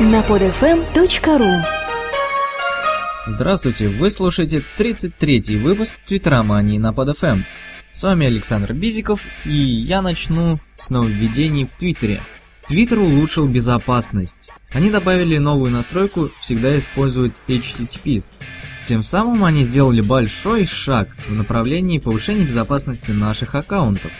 на podfm.ru Здравствуйте, вы слушаете 33-й выпуск Твиттеромании на PodFM. С вами Александр Бизиков, и я начну с нововведений в Твиттере. Твиттер улучшил безопасность. Они добавили новую настройку «Всегда использовать HTTP». Тем самым они сделали большой шаг в направлении повышения безопасности наших аккаунтов.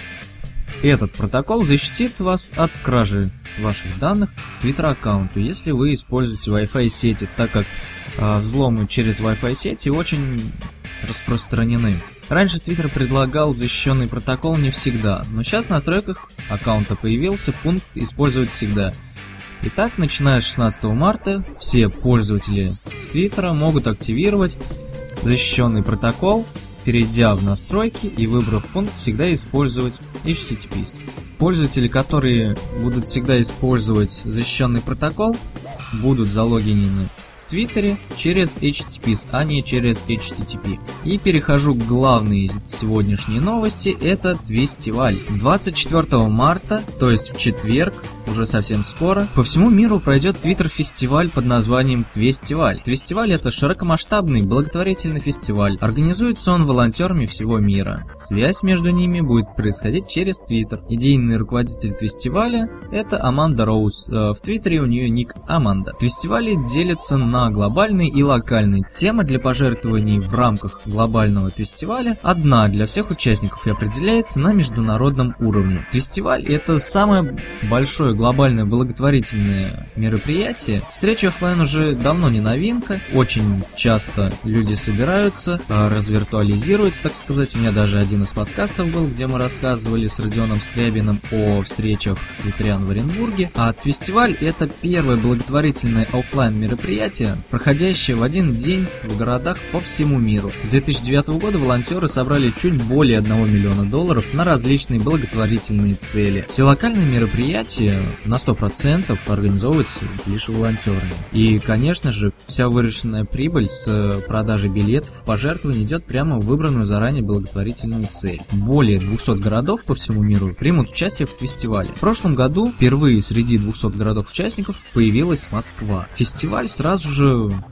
Этот протокол защитит вас от кражи ваших данных Twitter аккаунту, если вы используете Wi-Fi сети, так как э, взломы через Wi-Fi сети очень распространены. Раньше Twitter предлагал защищенный протокол не всегда, но сейчас в настройках аккаунта появился пункт «Использовать всегда». Итак, начиная с 16 марта, все пользователи Twitter могут активировать защищенный протокол перейдя в настройки и выбрав пункт «Всегда использовать HTTP». Пользователи, которые будут всегда использовать защищенный протокол, будут залогинены Твиттере через HTTP, а не через HTTP. И перехожу к главной сегодняшней новости, это фестиваль. 24 марта, то есть в четверг, уже совсем скоро, по всему миру пройдет твиттер-фестиваль под названием Твестиваль. Твестиваль это широкомасштабный благотворительный фестиваль. Организуется он волонтерами всего мира. Связь между ними будет происходить через Твиттер. Идейный руководитель Твестиваля это Аманда Роуз. Э, в Твиттере у нее ник Аманда. Твестивали делятся на глобальный и локальный. Тема для пожертвований в рамках глобального фестиваля одна для всех участников и определяется на международном уровне. Фестиваль это самое большое глобальное благотворительное мероприятие. Встреча офлайн уже давно не новинка. Очень часто люди собираются, а, развиртуализируются, так сказать. У меня даже один из подкастов был, где мы рассказывали с Родионом Скрябиным о встречах ветерян в Оренбурге. А фестиваль это первое благотворительное офлайн мероприятие, проходящее в один день в городах по всему миру. С 2009 года волонтеры собрали чуть более 1 миллиона долларов на различные благотворительные цели. Все локальные мероприятия на 100% организовывается лишь волонтерами. И, конечно же, вся вырученная прибыль с продажи билетов пожертвований идет прямо в выбранную заранее благотворительную цель. Более 200 городов по всему миру примут участие в фестивале. В прошлом году впервые среди 200 городов-участников появилась Москва. Фестиваль сразу же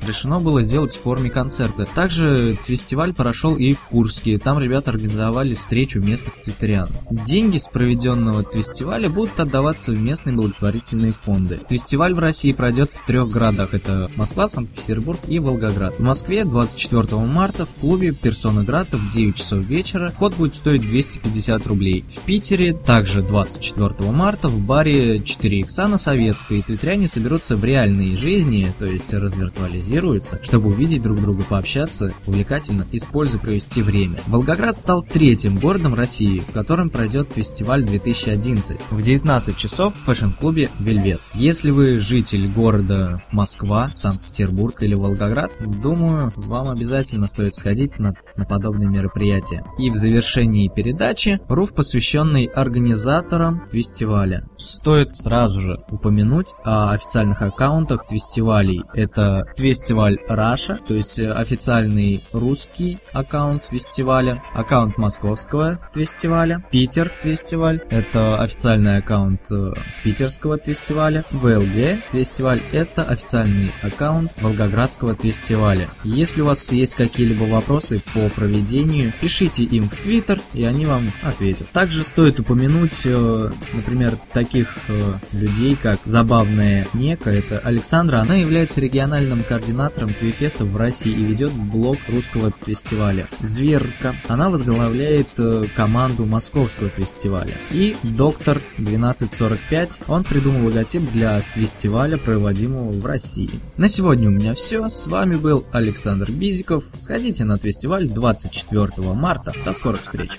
решено было сделать в форме концерта. Также фестиваль прошел и в Курске. Там ребята организовали встречу местных твиттериан. Деньги с проведенного фестиваля будут отдаваться в местные благотворительные фонды. Фестиваль в России пройдет в трех городах. Это Москва, Санкт-Петербург и Волгоград. В Москве 24 марта в клубе Персона Град в 9 часов вечера вход будет стоить 250 рублей. В Питере также 24 марта в баре 4 икса на Советской твиттеряне соберутся в реальной жизни, то есть развиртуализируются, чтобы увидеть друг друга, пообщаться, увлекательно и с пользой провести время. Волгоград стал третьим городом России, в котором пройдет Twestival 2011. В 19 часов в fashion -клубе Вельвет. Если вы житель города Москва, Санкт-Петербург или Волгоград, думаю, вам обязательно стоит сходить на, на подобные мероприятия. И в завершении передачи руф, посвященный организаторам фестиваля. Стоит сразу же упомянуть о официальных аккаунтах фестивалей. Это фестиваль Раша, то есть официальный русский аккаунт фестиваля, аккаунт московского фестиваля, Питер фестиваль, это официальный аккаунт э, питерского фестиваля, ВЛГ фестиваль – это официальный аккаунт Волгоградского фестиваля. Если у вас есть какие-либо вопросы по проведению, пишите им в Твиттер, и они вам ответят. Также стоит упомянуть, э, например, таких э, людей, как Забавная Нека, это Александра, она является региональным координатором Твифеста в России и ведет блог русского фестиваля. Зверка, она возглавляет э, команду московского фестиваля. И доктор 1245, он придумал логотип для фестиваля, проводимого в России. На сегодня у меня все. С вами был Александр Бизиков. Сходите на фестиваль 24 марта. До скорых встреч!